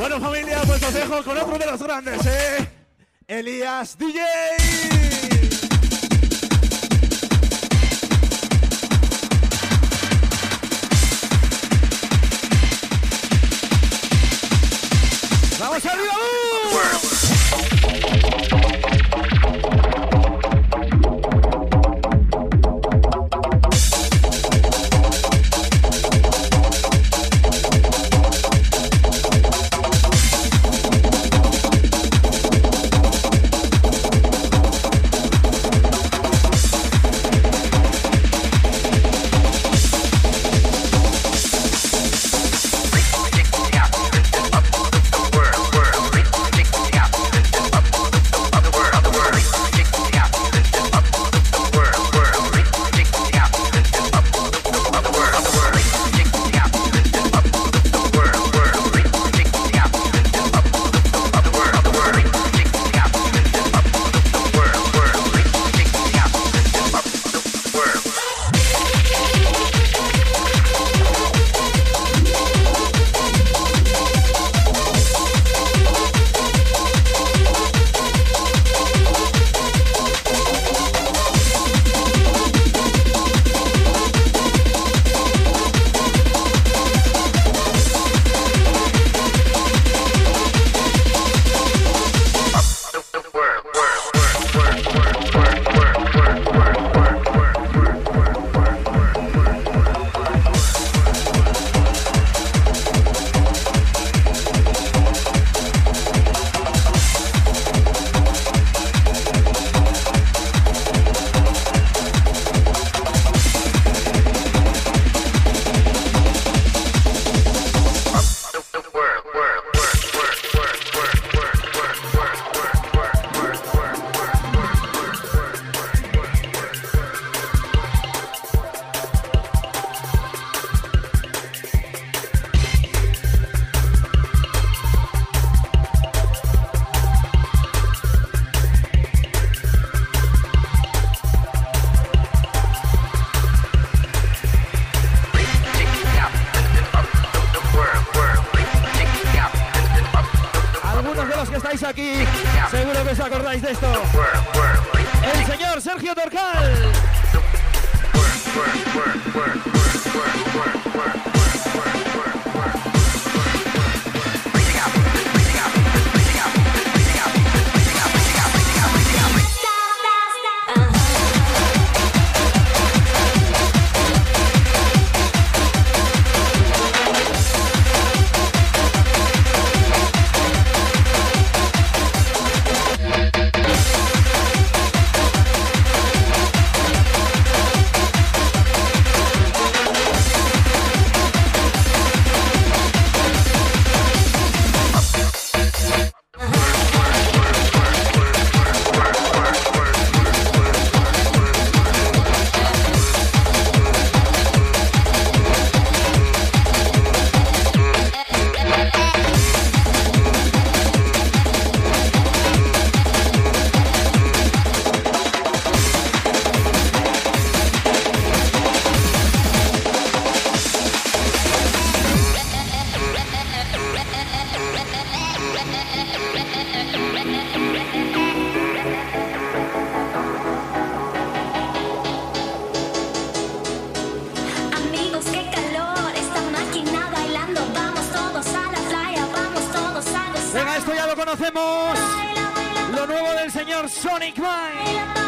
Bueno, familia, pues os dejo con otro de los grandes, ¿eh? Elías DJ. ¡Vamos arriba! aquí. Seguro que os acordáis de esto. El señor Sergio Torcal. conocemos lo nuevo del señor Sonic Mine.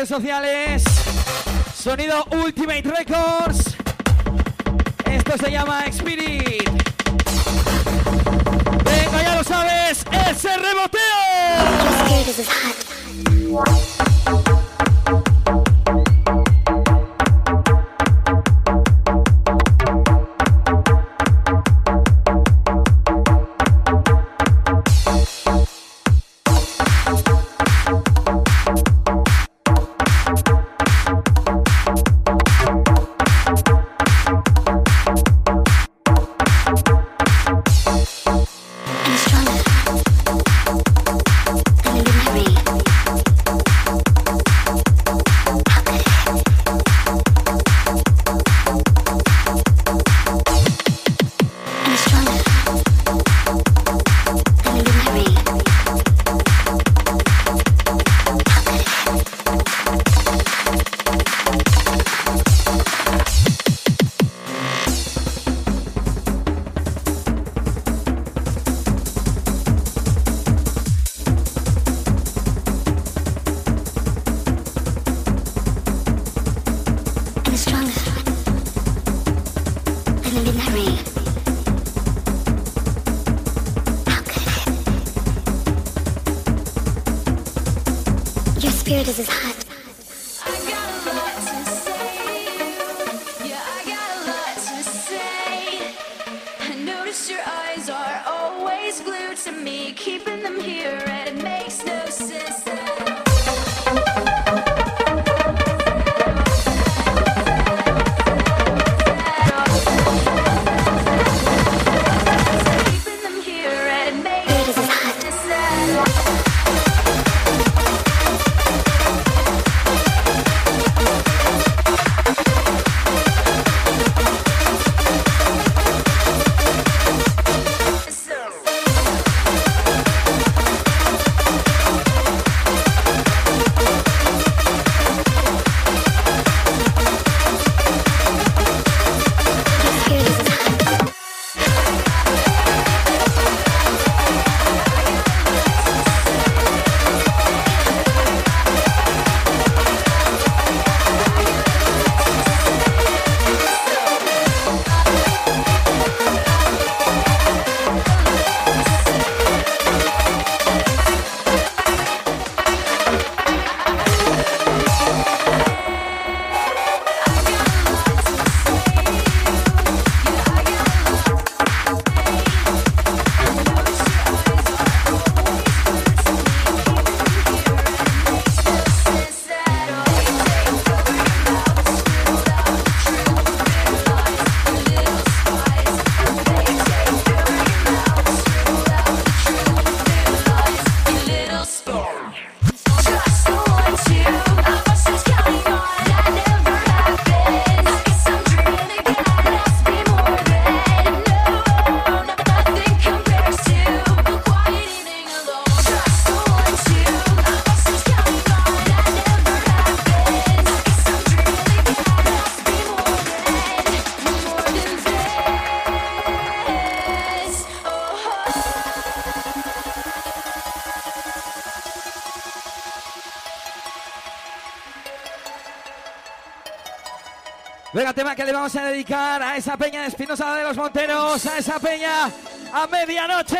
Redes sociales. Sonido Ultimate Records. Esto se llama Spirit. Venga, ya lo sabes, ese reboteo. que le vamos a dedicar a esa peña de Espinosa de los Monteros, a esa peña a medianoche.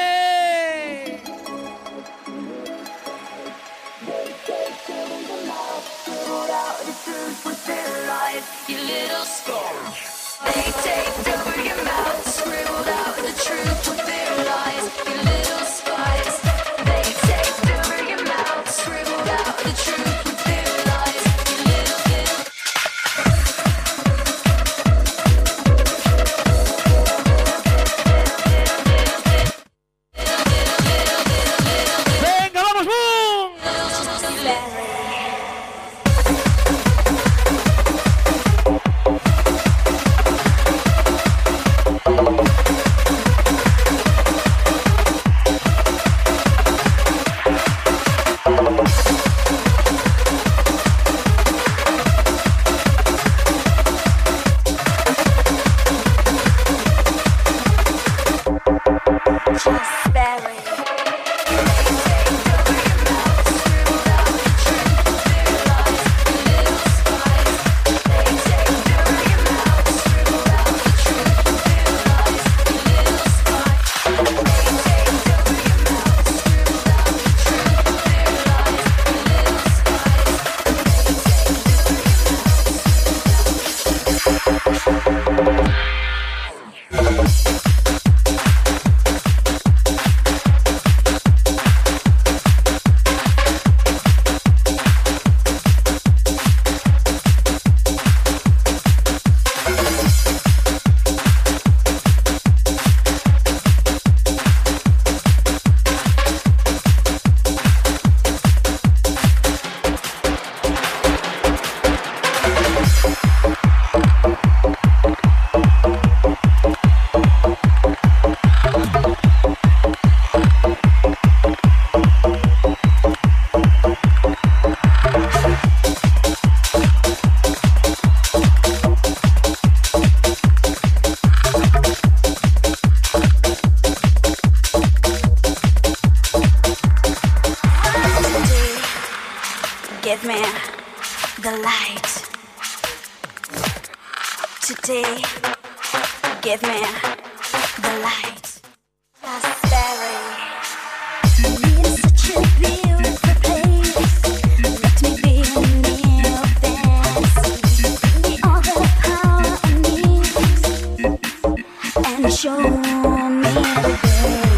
They taped over your mouth, scribbled out the truth with their lies. You little on me, baby.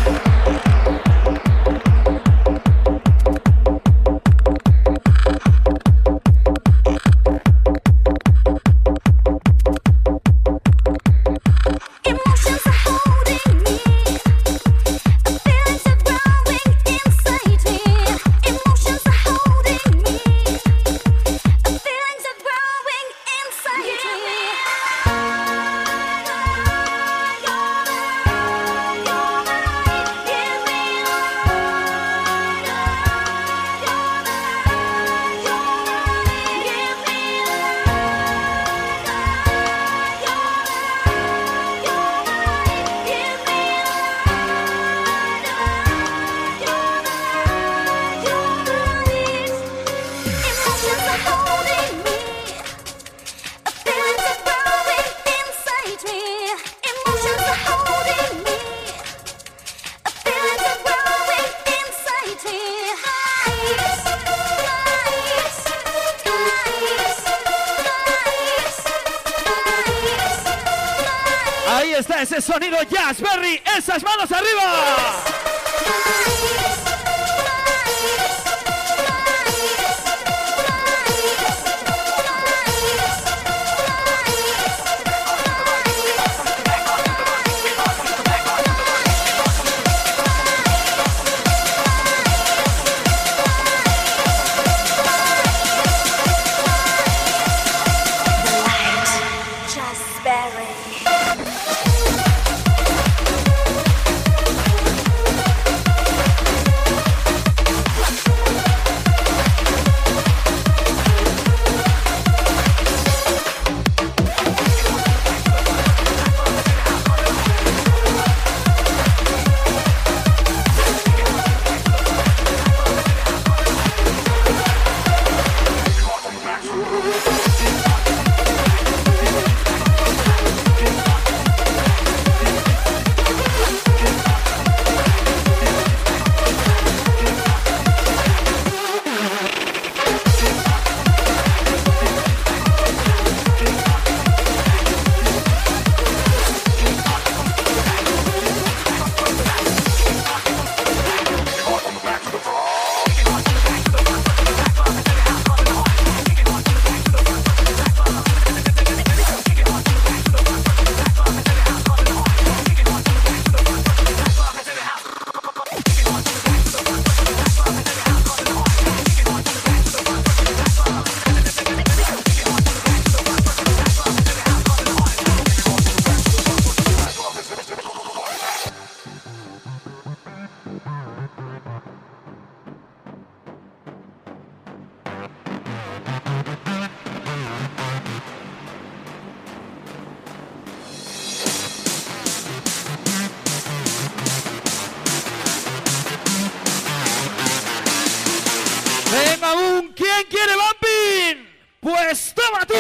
quiere Bambín? Pues toma tú.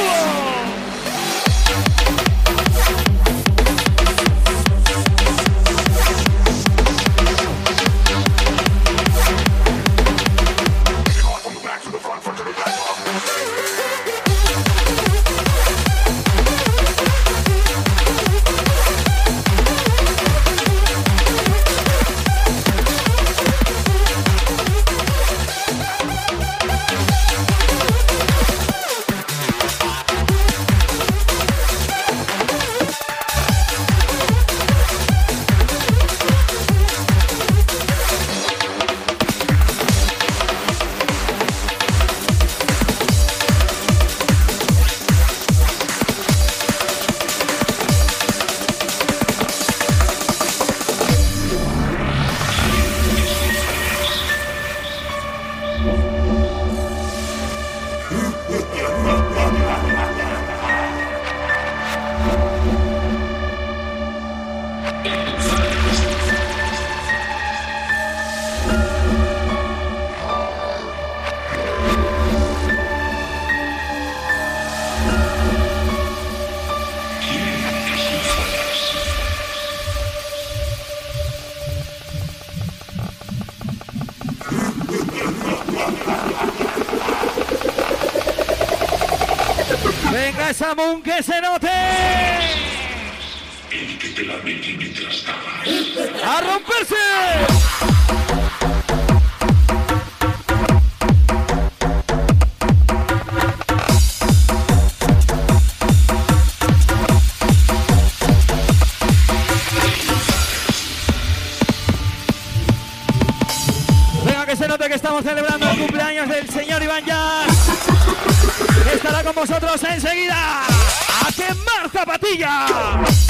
Venga esa moon que se note. El que te la metí mientras estabas. ¡A romperse! Vosotros enseguida. ¡A quemar zapatilla!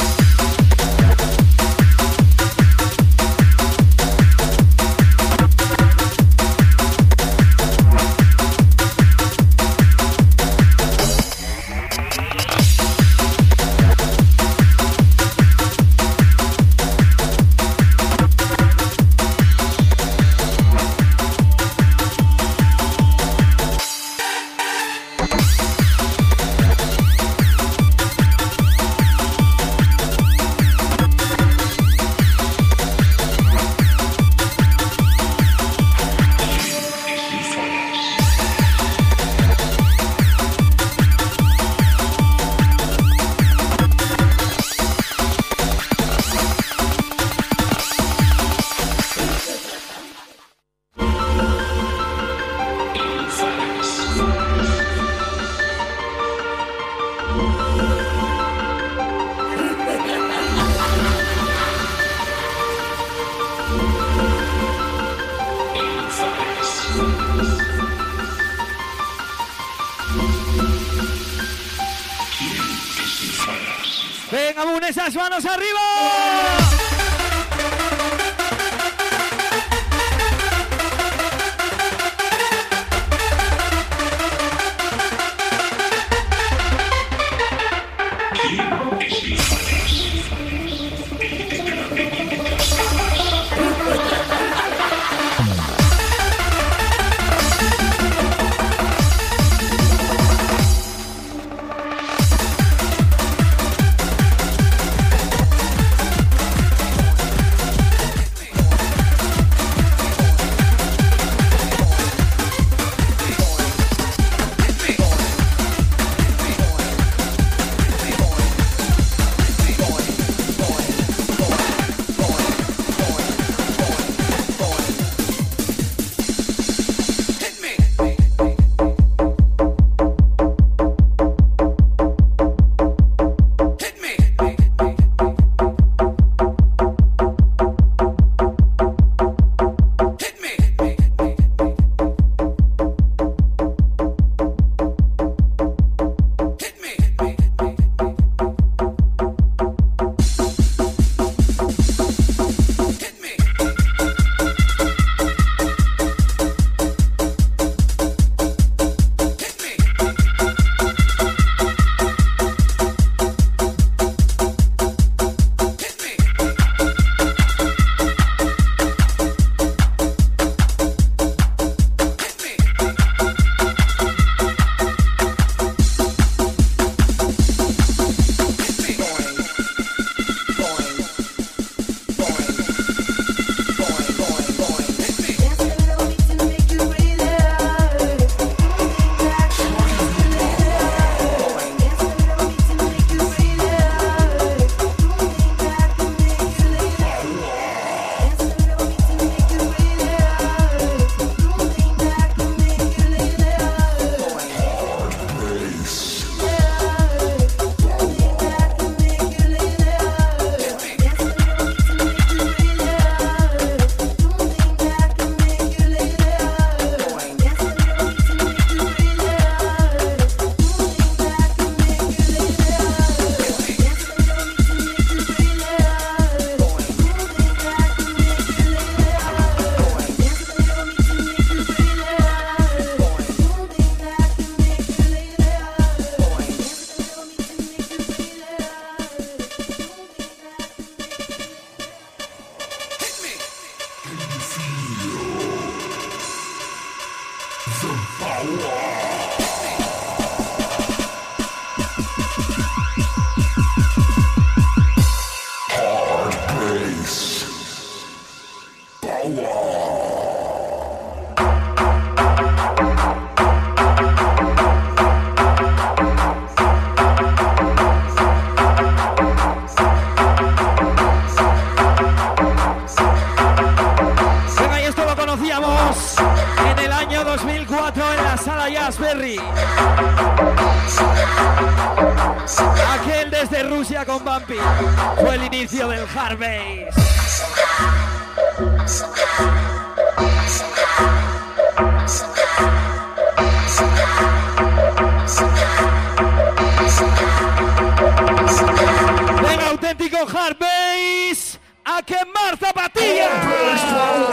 Esas manos arriba. Quemar zapatillas.